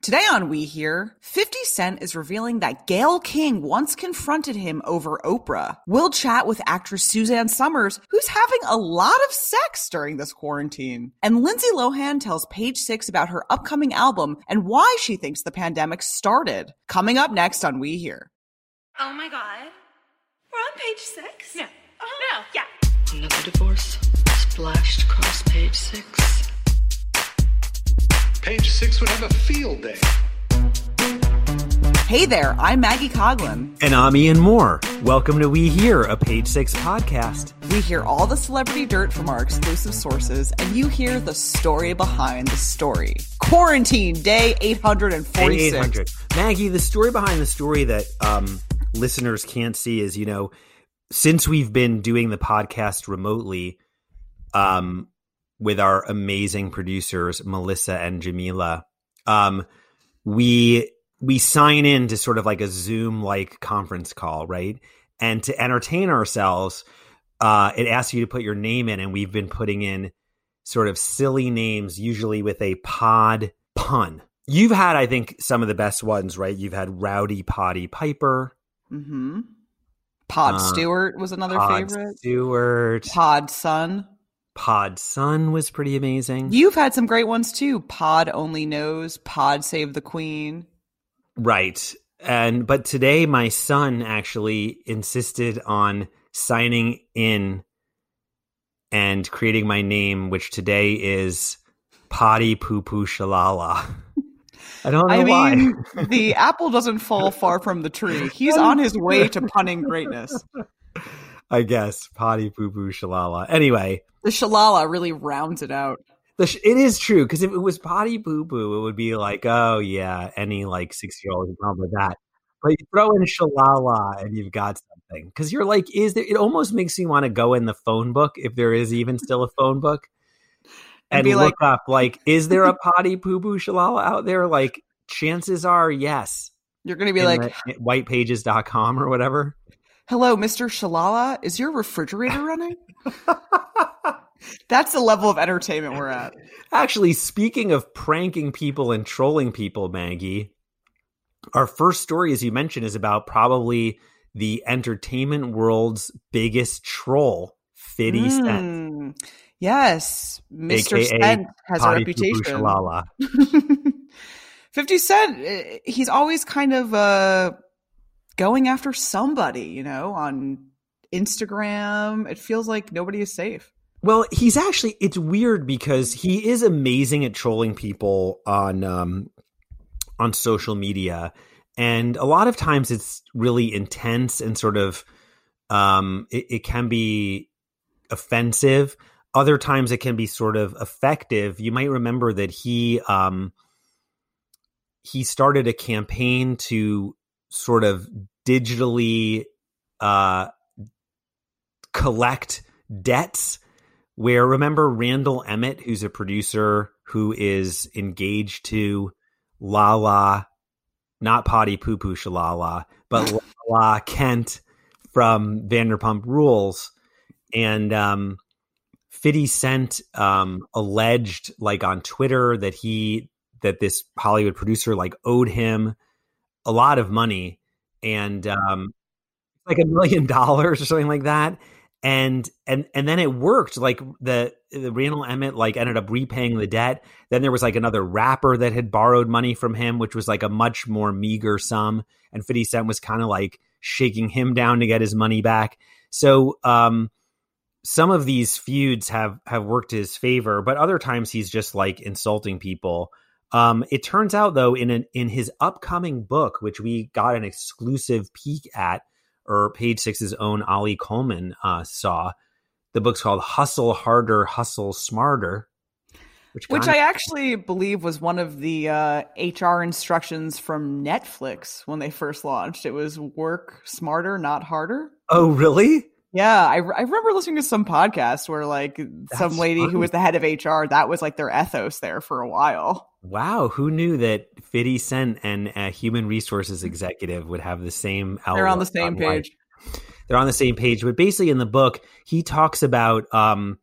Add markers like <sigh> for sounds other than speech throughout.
Today on We Hear, 50 Cent is revealing that Gayle King once confronted him over Oprah. We'll chat with actress Suzanne Somers, who's having a lot of sex during this quarantine. And Lindsay Lohan tells Page Six about her upcoming album and why she thinks the pandemic started. Coming up next on We Hear. Oh my god. We're on page six? No. Uh-huh. No. Yeah. Another divorce splashed across page six. Page six would have a field day. Hey there, I'm Maggie Coughlan. And I'm Ian Mohr. Welcome to We Hear, a Page Six podcast. We hear all the celebrity dirt from our exclusive sources, and you hear the story behind the story. Quarantine Day 846. 800. Maggie, the story behind the story that um, listeners can't see is, you know, since we've been doing the podcast remotely, um, with our amazing producers Melissa and Jamila. Um, we we sign in to sort of like a Zoom like conference call, right? And to entertain ourselves, uh, it asks you to put your name in, and we've been putting in sort of silly names, usually with a pod pun. You've had, I think, some of the best ones, right? You've had Rowdy Potty Piper. Mm-hmm. Pod Uh, Stewart was another Pod favorite. Stewart. Pod Son. Pod Sun was pretty amazing. You've had some great ones too. Pod Only Knows, Pod Save the Queen. Right. And but today my son actually insisted on signing in and creating my name, which today is Potty Poo Poo Shalala. <laughs> I don't know I why. mean, <laughs> the apple doesn't fall far from the tree. He's on his way to <laughs> punning greatness. I guess Potty Poo Poo Shalala. Anyway, The Shalala really rounds it out. the sh- it is true because if it was Potty Poo Poo, it would be like, oh yeah, any like six year old would come with that. But you throw in Shalala and you've got something because you're like, is there? It almost makes you want to go in the phone book if there is even still a phone book. <laughs> And And, look like- up, like, is there a potty poo poo shalala out there? Like, chances are yes. You're going to be like, the- eh, whitepages.com or whatever. Hello, Mr. Shalala, is your refrigerator running? That's the level of entertainment we're at. Actually, speaking of pranking people and trolling people, Maggie, our first story, as you mentioned, is about probably the entertainment world's biggest troll, 50 Cent, Mm. Yes, Mr. AKA Cent has a potty poo poo reputation. shalala. <laughs> 50 Cent, eh, he's always kind of uh, going after somebody, you know, on Instagram. It feels like nobody is safe. Well, he's actually it's weird because he is amazing at trolling people on um on social media. And a lot of times it's really intense and sort of um it, it can be offensive. Other times it can be sort of effective. You might remember that he um he started a campaign to sort of digitally uh collect debts where remember Randall Emmett, who's a producer who is engaged to Lala, not Potty Poo Poo Shalala, but <laughs> Lala Kent from Vanderpump Rules. And um, 50 Cent um, alleged, like on Twitter, that he, that this Hollywood producer like owed him a lot of money and um, like a million <laughs> dollars or something like that. And and and then it worked. Like the the Randall Emmett like ended up repaying the debt. Then there was like another rapper that had borrowed money from him which was like a much more meager sum. And 50 Cent was kind of like shaking him down to get his money back. So um some of these feuds have have worked his favor but other times he's just like insulting people um it turns out though in an in his upcoming book which we got an exclusive peek at or page six's own Ali Coleman uh, saw. The book's called Hustle Harder, Hustle Smarter. Which, Which kinda- I actually believe was one of the uh, HR instructions from Netflix when they first launched. It was work smarter, not harder. Oh, really? Yeah, I, I remember listening to some podcast where like some lady funny. who was the head of HR, that was like their ethos there for a while. Wow, who knew that 50 Cent and a human resources executive would have the same They're on the same life? page. They're on the same page, but basically in the book, he talks about um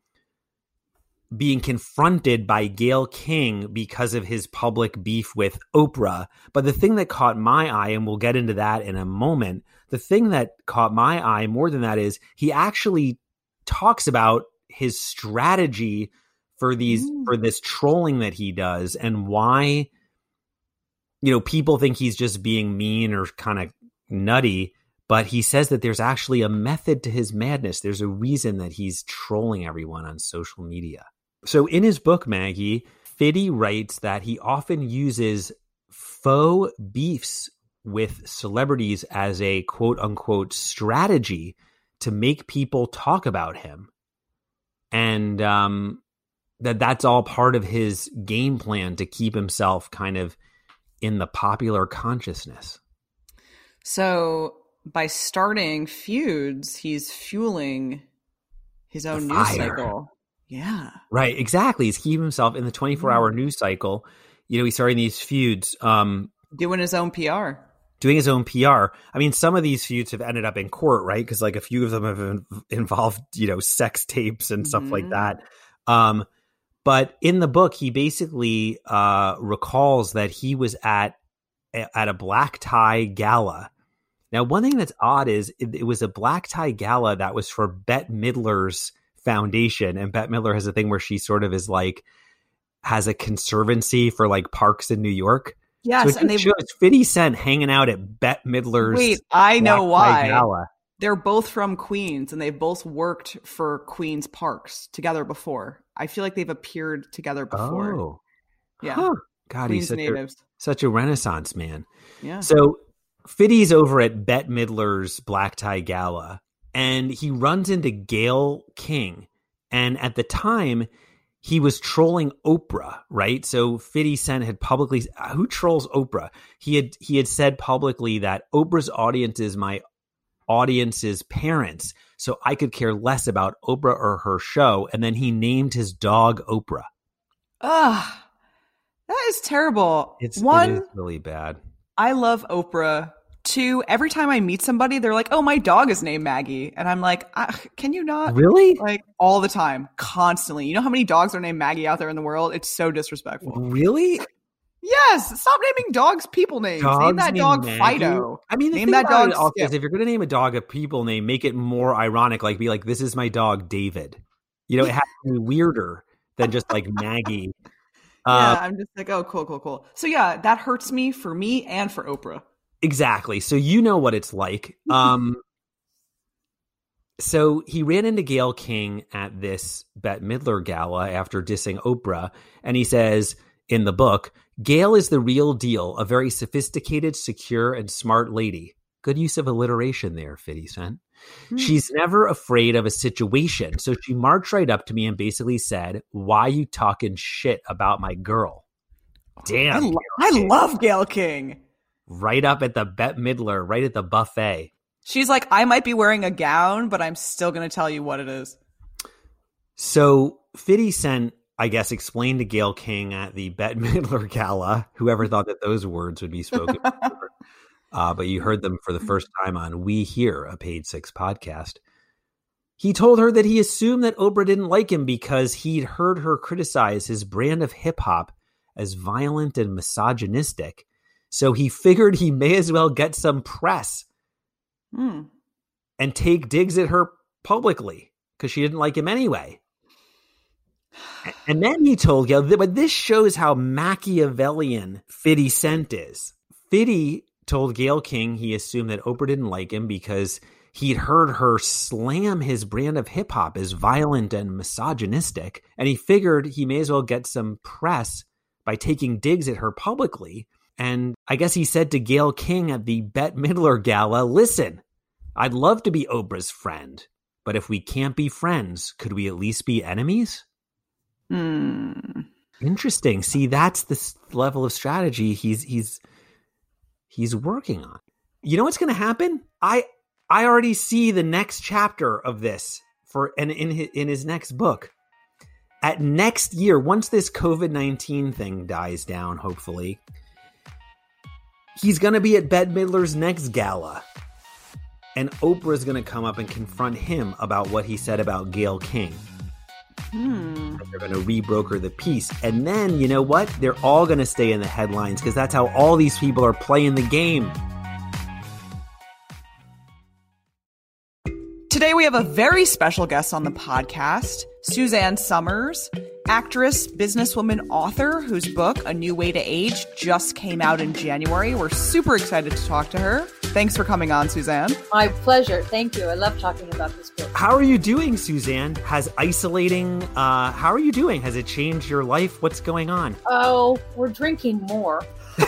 being confronted by Gayle King because of his public beef with Oprah. But the thing that caught my eye, and we'll get into that in a moment, the thing that caught my eye more than that is he actually talks about his strategy for these Mm. for this trolling that he does and why you know people think he's just being mean or kind of nutty but he says that there's actually a method to his madness there's a reason that he's trolling everyone on social media so in his book maggie fiddy writes that he often uses faux beefs with celebrities as a quote unquote strategy to make people talk about him and um that that's all part of his game plan to keep himself kind of in the popular consciousness. So by starting feuds, he's fueling his own news cycle. Yeah. Right, exactly. He's keeping himself in the 24 hour Mm. news cycle. You know, he's starting these feuds, um, Doing his own PR. Doing his own PR. I mean, some of these feuds have ended up in court, right? Because like a few of them have in- involved, you know, sex tapes and stuff like Mhm. that. Um, but in the book, he basically uh, recalls that he was at at a black tie gala. Now, one thing that's odd is it, it was a black tie gala that was for Bette Midler's foundation, and Bette Midler has a thing where she sort of is like has a conservancy for like parks in New York. Yes, so and they shows Fifty Cent hanging out at Bette Midler's. wait. I know Black Tie why. Gala. They're both from Queens, and they've both worked for Queens Parks together before. I feel like they've appeared together before. Oh, yeah, Huh. God, he's Queens such a, natives. such a renaissance man. Yeah. So Fiddy's over at Bette Midler's Black Tie Gala, and he runs into Gayle King. And at the time, he was trolling Oprah, right? So Fiddy Cent had publicly who trolls Oprah? He had he had said publicly that Oprah's audience is my audience's parents, so I could care less about Oprah or her show. And then he named his dog Oprah. Ugh, that is terrible. It's one. it is really bad. I love Oprah. Two, every time I meet somebody, they're like, "Oh, my dog is named Maggie," and I'm like, "Ah, "Can you not?" Really? Like all the time, constantly. You know how many dogs are named Maggie out there in the world? It's so disrespectful. Really? Yes, stop naming dogs people names. Name that dog Maggie? Fido. I mean, the Name thing that dog is if you're going to name a dog a people name, make it more ironic. Like, be like, "This is my dog, David." You know, it has to be weirder than just like Maggie. <laughs> Yeah, Uh, I'm just like, oh, cool, cool, cool. So yeah, that hurts me for me and for Oprah. Exactly. So you know what it's like. <laughs> Um, so he ran into Gayle King at this Bette Midler gala after dissing Oprah, and he says in the book, Gayle is the real deal, a very sophisticated, secure, and smart lady. Good use of alliteration there, Fiddy Cent. Hmm. She's never afraid of a situation. So she marched right up to me and basically said, Why you talking shit about my girl? I, Damn. lo- I love Gayle King. Right up at the Bette Midler, right at the buffet. She's like, I might be wearing a gown, but I'm still going to tell you what it is. So Fiddy Cent, I guess, explained to Gayle King at the Bette <laughs> Midler gala. Whoever thought that those words would be spoken. <laughs> uh, but you heard them for the first time on We Hear, a Page Six podcast. He told her that he assumed that Oprah didn't like him because he'd heard her criticize his brand of hip hop as violent and misogynistic. So he figured he may as well get some press Hmm. and take digs at her publicly because she didn't like him anyway. And then he told Gayle, but this shows how Machiavellian Fiddy Cent is. Fiddy told Gayle King he assumed that Oprah didn't like him because he'd heard her slam his brand of hip hop as violent and misogynistic, and he figured he may as well get some press by taking digs at her publicly. And I guess he said to Gayle King at the Bette Midler gala, listen, I'd love to be Oprah's friend, but if we can't be friends, could we at least be enemies? Hmm. Interesting. See, that's the level of strategy he's he's he's working on. You know what's going to happen? I I already see the next chapter of this for and in his, in his next book. At next year, once this COVID nineteen thing dies down, hopefully, he's going to be at Bette Midler's next gala, and Oprah's going to come up and confront him about what he said about Gayle King. Hmm. They're going to rebroker the peace. And then, you know what? They're all going to stay in the headlines because that's how all these people are playing the game. Today, we have a very special guest on the podcast, Suzanne Somers, actress, businesswoman, author, whose book, A New Way to Age, just came out in January. We're super excited to talk to her. Thanks for coming on, Suzanne. My pleasure. Thank you. I love talking about this book. How are you doing, Suzanne? Has isolating, uh, how are you doing? Has it changed your life? What's going on? Oh, we're drinking more. <laughs>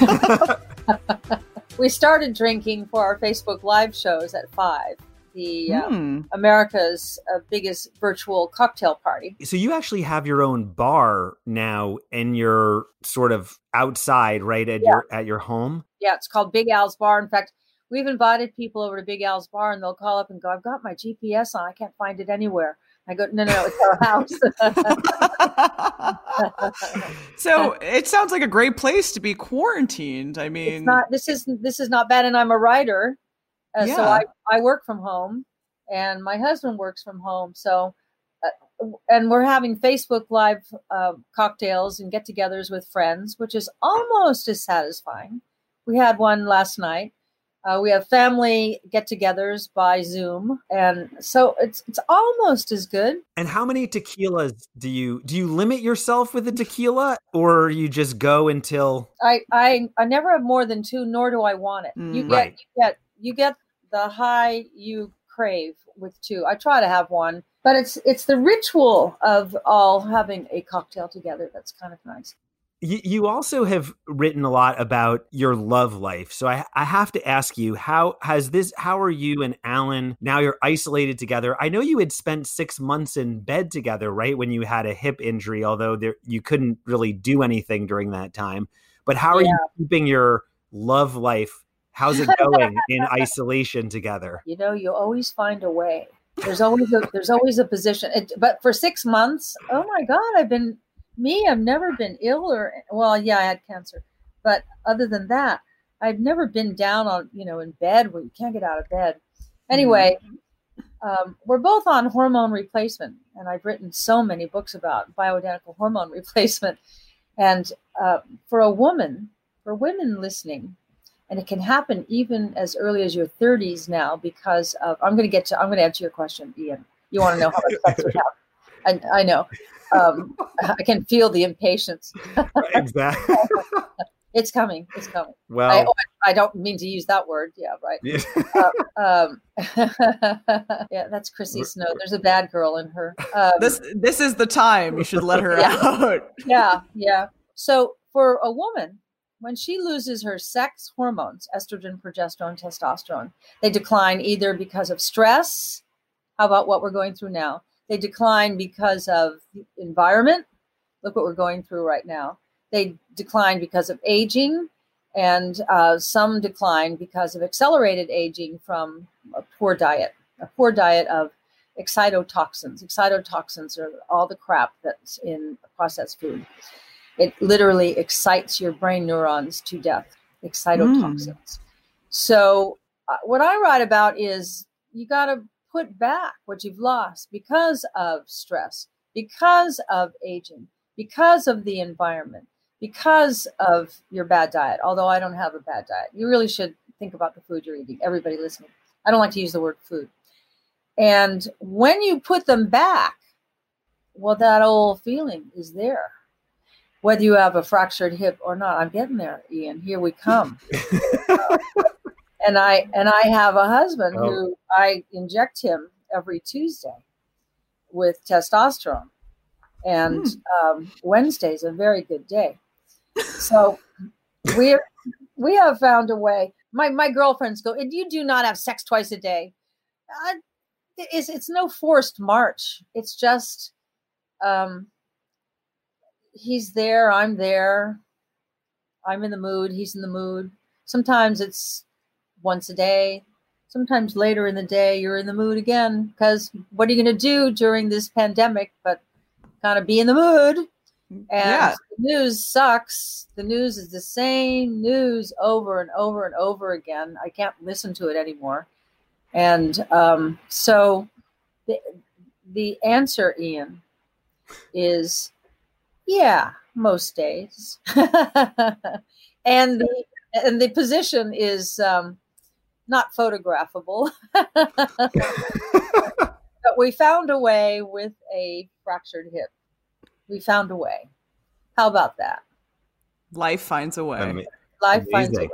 we started drinking for our Facebook live shows at five. The um, Hmm. America's uh, biggest virtual cocktail party. So you actually have your own bar now and you're sort of outside, right, at your at your home? Yeah, it's called Big Al's Bar. In fact, we've invited people over to Big Al's Bar, and they'll call up and go, "I've got my GPS on. I can't find it anywhere." I go, "No, no, no it's our <laughs> house." <laughs> so it sounds like a great place to be quarantined. I mean, it's not this is this is not bad and i'm a writer uh, so I, I work from home and my husband works from home so uh, and we're having facebook live uh, cocktails and get-togethers with friends which is almost as satisfying we had one last night uh, we have family get-togethers by zoom and so it's it's almost as good And how many tequilas do you do you limit yourself with the tequila or you just go until I, I I never have more than two, nor do I want it. you Mm. get Right. you get you get the high you crave with two. I try to have one, but it's it's the ritual of all having a cocktail together that's kind of nice. you, you also have written a lot about your love life. So I, I have to ask you, how has this, how are you and Alan now you're isolated together? I know you had spent six months in bed together, right? When you had a hip injury, although there, you couldn't really do anything during that time. But how are you keeping your love life? How's it going in isolation together? You know, you always find a way. There's always a there's always a position. It, but for six months, oh my God, I've been me. I've never been ill or well, yeah, I had cancer, but other than that, I've never been down on you know in bed where you can't get out of bed. Anyway, um, we're both on hormone replacement, and I've written so many books about bioidentical hormone <laughs> replacement. And uh, for a woman, for women listening, and it can happen even as early as your 30s now because of i'm going to get to i'm going to answer your question ian. You want to know how much sex we have. I, I know. Um, i can feel the impatience. Exactly. <laughs> it's coming it's coming. I, Well, oh, I don't mean to use that word yeah right. Um, <laughs> yeah that's chrissy snow. there's a bad girl in her um, this this is the time. You should let her Yeah. out. <laughs> yeah, yeah. So for a woman, when she loses her sex hormones, estrogen, progesterone, testosterone, they decline either because of stress. How about what we're going through now? They decline because of environment. Look what we're going through right now. They decline because of aging, and uh, some decline because of accelerated aging from a poor diet, a poor diet of excitotoxins. Excitotoxins are all the crap that's in processed food. It literally excites your brain neurons to death. Excitotoxins. So, uh, what I write about is you got to put back what you've lost because of stress, because of aging, because of the environment, because of your bad diet. Although I don't have a bad diet, you really should think about the food you're eating. Everybody listening. I don't like to use the word food. And when you put them back, well, that old feeling is there. Whether you have a fractured hip or not, I'm getting there, Ian. Here we come. <laughs> and I and I have a husband Oh. who I inject him every Tuesday with testosterone, and um, Wednesday's a very good day. So we're we have found a way. My my girlfriends go, and you do not have sex twice a day. Uh, it's it's no forced march. It's just um, he's there, I'm there. I'm in the mood, he's in the mood. Sometimes it's once a day. Sometimes later in the day, you're in the mood again. Because what are you going to do during this pandemic but kind of be in the mood? And Yeah. the news sucks. The news is the same news over and over and over again. I can't listen to it anymore. And um, so the, the answer, Ian, is, yeah, most days, <laughs> and the and the position is um, not photographable. <laughs> <laughs> but we found a way with a fractured hip. We found a way. How about that? Life finds a way. Ama- Life finds a way.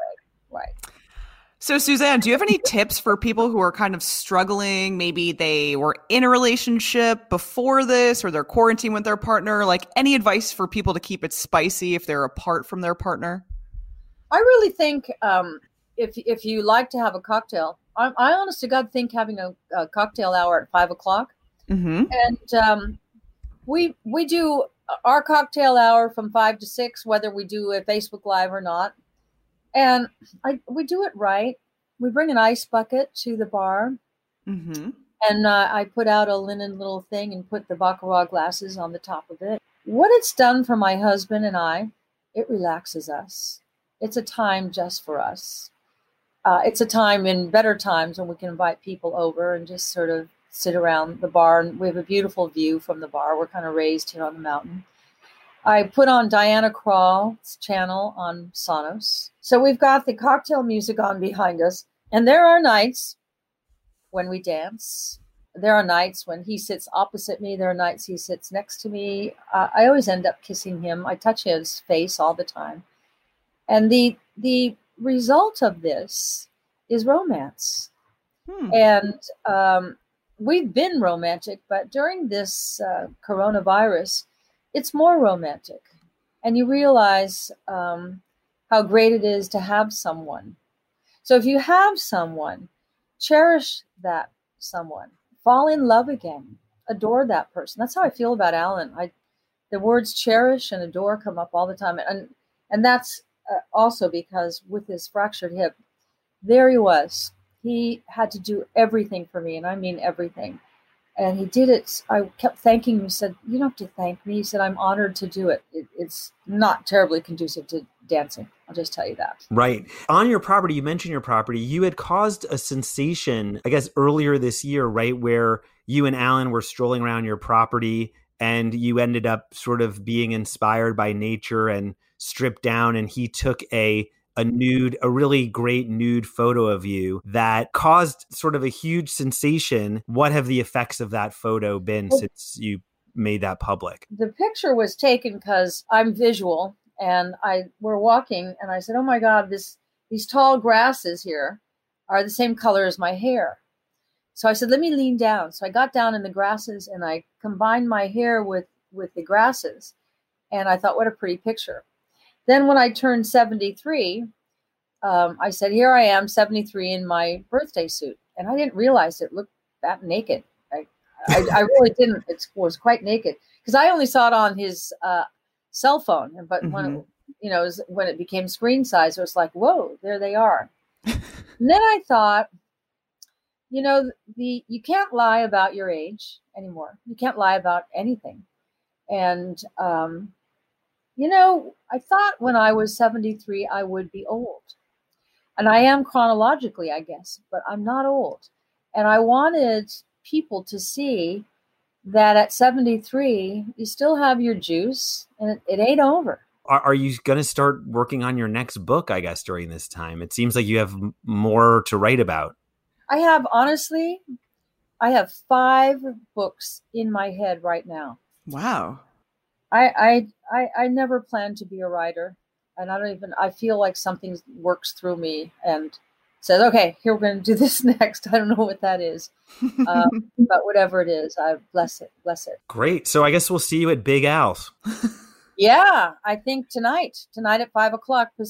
So, Suzanne, do you have any <laughs> tips for people who are kind of struggling? Maybe they were in a relationship before this or they're quarantined with their partner. Like, any advice for people to keep it spicy if they're apart from their partner? I really think um, if if you like to have a cocktail, I, I honest to God think having a, a cocktail hour at five o'clock, Mm-hmm. and um, we we do our cocktail hour from five to six, whether we do a Facebook Live or not, and I we do it right. We bring an ice bucket to the bar, Mm-hmm. and uh, I put out a linen little thing and put the baccarat glasses on the top of it. What it's done for my husband and I, it relaxes us. It's a time just for us. Uh, it's a time in better times when we can invite people over and just sort of sit around the bar. And we have a beautiful view from the bar. We're kind of raised here on the mountain. I put on Diana Krall's channel on Sonos. So we've got the cocktail music on behind us. And there are nights when we dance. There are nights when he sits opposite me. There are nights he sits next to me. Uh, I always end up kissing him. I touch his face all the time. And the the result of this is romance. Hmm. And um, we've been romantic, but during this uh, coronavirus, it's more romantic. And you realize um, how great it is to have someone. So if you have someone, cherish that someone, fall in love again, adore that person. That's how I feel about Alan. I, the words cherish and adore come up all the time, and and that's uh, also because with his fractured hip, there he was. He had to do everything for me, and I mean everything. And he did it. I kept thanking him. He said, "You don't have to thank me." He said, "I'm honored to do it. it it's not terribly conducive to dancing. I'll just tell you that." Right. On your property, you mentioned your property. You had caused a sensation, I guess, earlier this year, right? Where you and Alan were strolling around your property and you ended up sort of being inspired by nature and stripped down. And he took a a nude, a really great nude photo of you that caused sort of a huge sensation. What have the effects of that photo been since you made that public? the picture was taken because I'm visual and I we're walking and I said, "Oh my God, this these tall grasses here are the same color as my hair." So I said, "Let me lean down." So I got down in the grasses and I combined my hair with with the grasses, and I thought, "What a pretty picture." Then when I turned 73, um, I said, "Here I am, 73 in my birthday suit," and I didn't realize it looked that naked. I I, I really didn't. It was quite naked because I only saw it on his uh, cell phone. But when it, you know it when it became screen size, it was like, whoa, there they are. and then I thought, you know, the you can't lie about your age anymore. You can't lie about anything. And um, you know, I thought when I was seventy three, I would be old, and I am chronologically, I guess, but I'm not old. And I wanted people to see that at 73 you still have your juice and it, it ain't over Are, are you going to start working on your next book, I guess, during this time? It seems like you have more to write about. i have honestly i have five books in my head right now Wow. I i i, I never planned to be a writer and i don't even i feel like something works through me and says okay here we're going to do <laughs> this next i don't know what that is um, <laughs> but whatever it is i bless it bless it Great. So I guess we'll see you at Big Al's. <laughs> yeah i think tonight tonight at five o'clock uh,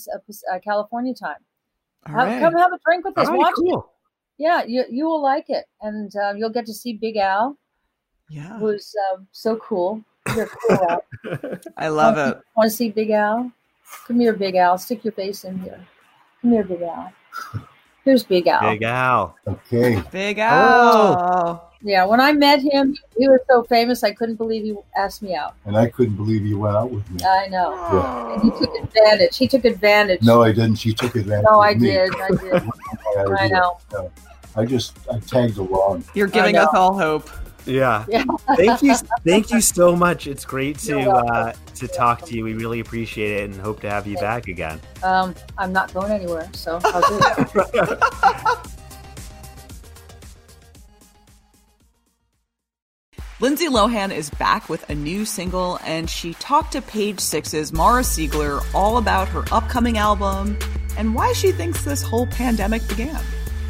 uh, california time All Have- right. Come have a drink with us. All right, Watch it. Yeah, you you will like it, and um, you'll get to see Big Al, Yeah. who's um, so cool. You're cool, <laughs> I love it. Want to see Big Al? Come here, Big Al. Stick your face in here. Come here, Big Al. Here's Big Al. Big Al. Okay. Big Oh. Al. Yeah, when I met him, he was so famous. I couldn't believe he asked me out. And I couldn't believe you went out with me. I know. Yeah. And he took advantage. He took advantage. No, I didn't. She took advantage. No, of I me. did. <laughs> I did. I, I know. I just I tagged along. You're giving us all hope. Yeah. Yeah. thank you. Thank you so much. It's great to uh, to talk to you. We really appreciate it and hope to have you back again. Um, I'm not going anywhere, so I'll do it. <laughs> Lindsay Lohan is back with a new single, and she talked to Page Six's Mara Siegler all about her upcoming album and why she thinks this whole pandemic began.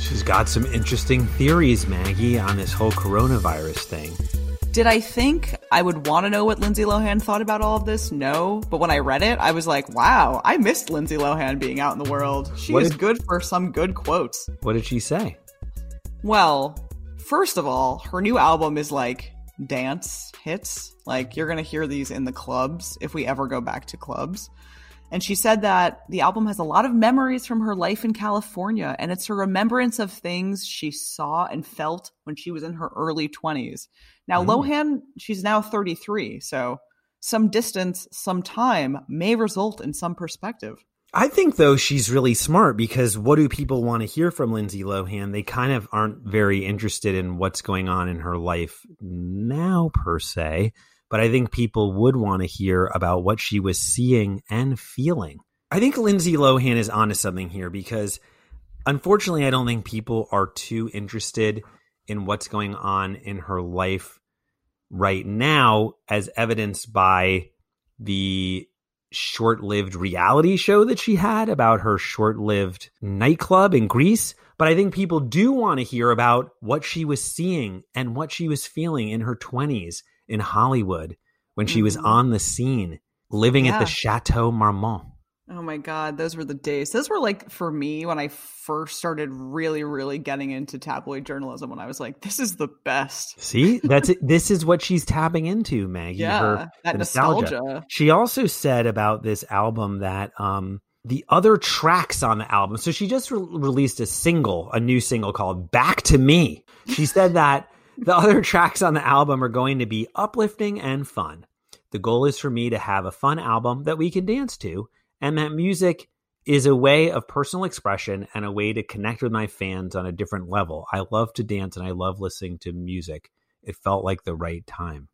She's got some interesting theories, Maggie, on this whole coronavirus thing. Did I think I would want to know what Lindsay Lohan thought about all of this? No. But when I read it, I was like, wow, I missed Lindsay Lohan being out in the world. She What is did- good for some good quotes. What did she say? Well, first of all, her new album is like dance hits. Like you're going to hear these in the clubs if we ever go back to clubs. And she said that the album has a lot of memories from her life in California and it's a remembrance of things she saw and felt when she was in her early 20s. Now, Mm. Lohan, she's now 33, so some distance, some time may result in some perspective. I think though she's really smart because what do people want to hear from Lindsay Lohan? They kind of aren't very interested in what's going on in her life now per se, but I think people would want to hear about what she was seeing and feeling. I think Lindsay Lohan is onto something here because unfortunately I don't think people are too interested in what's going on in her life right now as evidenced by the short-lived reality show that she had about her short-lived nightclub in Greece, but I think people do want to hear about what she was seeing and what she was feeling in her 20s in Hollywood when she was Mhm. on the scene living at the Chateau Marmont. Oh my god, those were the days. Those were like for me when I first started really, really getting into tabloid journalism. When I was like, "This is the best." See, that's it. This is what she's tapping into, Maggie. Yeah, her that the nostalgia. She also said about this album that um, the other tracks on the album. So she just re- released a single, a new single called "Back to Me." She said that the other tracks on the album are going to be uplifting and fun. The goal is for me to have a fun album that we can dance to, and that music is a way of personal expression and a way to connect with my fans on a different level. I love to dance and I love listening to music. It felt like the right time.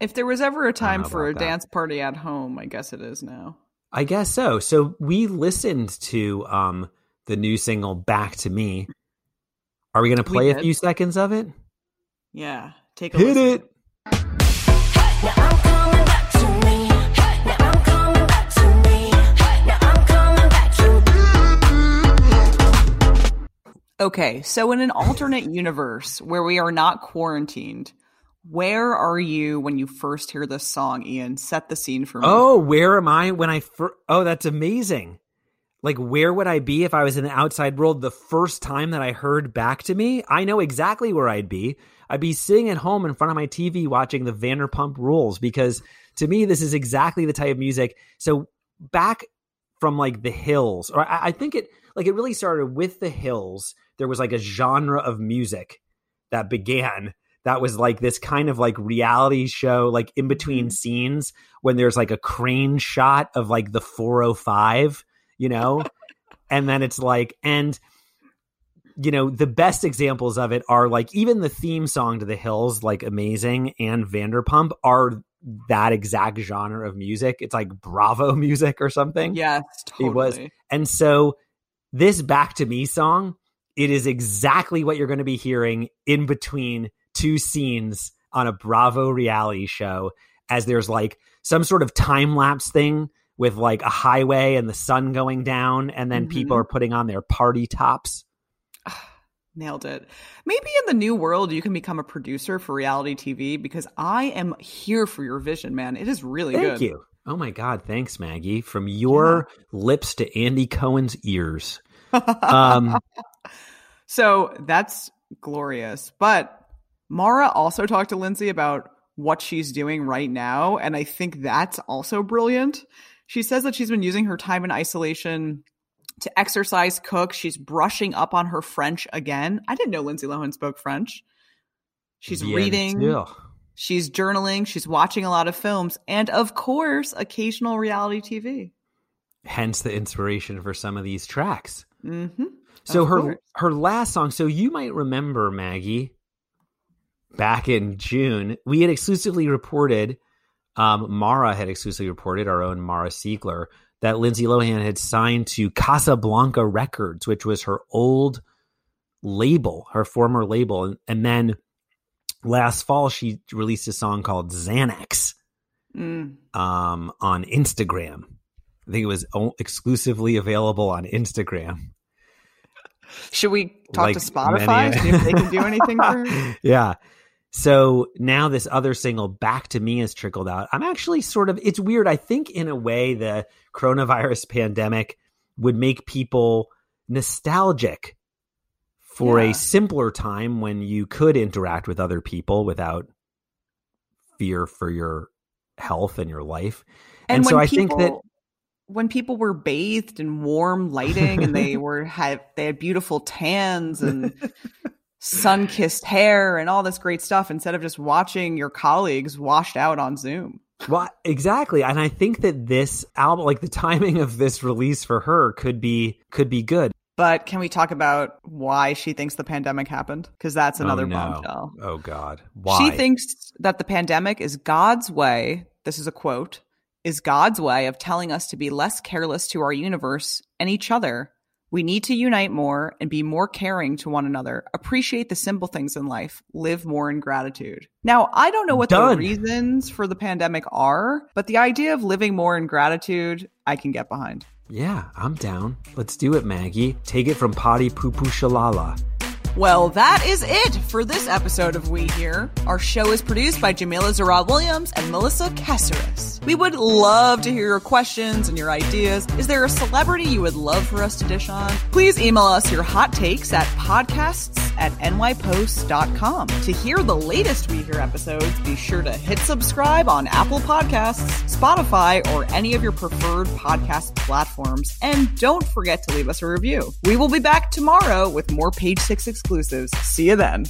If there was ever a time for a that. dance party at home, I guess it is now. I guess so. So we listened to um the new single "Back to Me." Are we going to We play a few seconds of it? Yeah, take a Hit listen. it. Now I'm coming back to me. Now I'm coming back to me. Now I'm coming back to Okay, so in an alternate universe where we are not quarantined, where are you when you first hear this song, Ian? Set the scene for me. Oh, where am I when I fir- Oh, that's amazing. Like where would I be if I was in the outside world the first time that I heard back to me? I know exactly where I'd be. I'd be sitting at home in front of my TV watching the Vanderpump Rules because to me this is exactly the type of music. So back from like the hills, or I, I think it like it really started with the hills. There was like a genre of music that began that was like this kind of like reality show, like in between mm-hmm. scenes when there's like a crane shot of like the 405, you know? and then it's like, and you know, the best examples of it are like even the theme song to The Hills, like Amazing and Vanderpump, are that exact genre of music. It's like Bravo <laughs> music or something. yes, totally. It was- And so this Back to Me song, it is exactly what you're going to be hearing in between two scenes on a Bravo reality show as there's like some sort of time lapse thing with like a highway and the sun going down and then people Mhm. are putting on their party tops. <sighs> Nailed it. Maybe in the new world, you can become a producer for reality TV because I am here for your vision, man. It is really Thank good. Thank you. Oh my god, thanks Maggie. From your lips to Andy Cohen's ears. Um <laughs> so that's glorious. But Mara also talked to Lindsay about what she's doing right now. And I think that's also brilliant. She says that she's been using her time in isolation to exercise, cook. She's brushing up on her French again. I didn't know Lindsay Lohan spoke French. She's bien reading. sûr. She's journaling, she's watching a lot of films, and of course, occasional reality TV. Hence the inspiration for some of these tracks. Mm-hmm. So Of her course. her last song. So you might remember Maggie. back in June, we had exclusively reported, um, Mara had exclusively reported, our own Mara Siegler, that Lindsay Lohan had signed to Casablanca Records, which was her old label, her former label. And, and then last fall, she released a song called Xanax Mm. um, on Instagram. I think it was o- exclusively available on Instagram. Should we talk Like to Spotify? many- See if they can do anything for her? <laughs> yeah. So now this other single, Back to Me, has trickled out. I'm actually sort of, it's weird. I think in a way the coronavirus <laughs> pandemic would make people nostalgic for Yeah. a simpler time when you could interact with other people without fear for your health and your life. And, so when I think that when people were bathed in warm lighting and they <laughs> were had they had beautiful tans and <laughs> sun kissed hair and all this great stuff instead of just watching your colleagues washed out on Zoom. Well, exactly, and I think that this album, like the timing of this release for her, could be could be good. But can we talk about why she thinks the pandemic happened? Because that's oh, another oh, no. bombshell. Oh God, why? She thinks that the pandemic is God's way. This is a quote is God's way of telling us to be less careless to our universe and each other. We need to unite more and be more caring to one another, appreciate the simple things in life, live more in gratitude. Now, I don't know what Done. the reasons for the pandemic are, but the idea of living more in gratitude, I can get behind. Yeah, I'm down. Let's do it, Maggie. Take it from Potty Poo Poo Shalala. Well, that is it for this episode of We Hear. Our show is produced by Jamila Zarad Williams and Melissa Caceres. We would love to hear your questions and your ideas. Is there a celebrity you would love for us to dish on? Please email us your hot takes at podcasts at nypost.com. To hear the latest We Hear episodes, be sure to hit subscribe on Apple Podcasts, Spotify, or any of your preferred podcast platforms. And don't forget to leave us a review. We will be back tomorrow with more Page Six exclusives. See you then.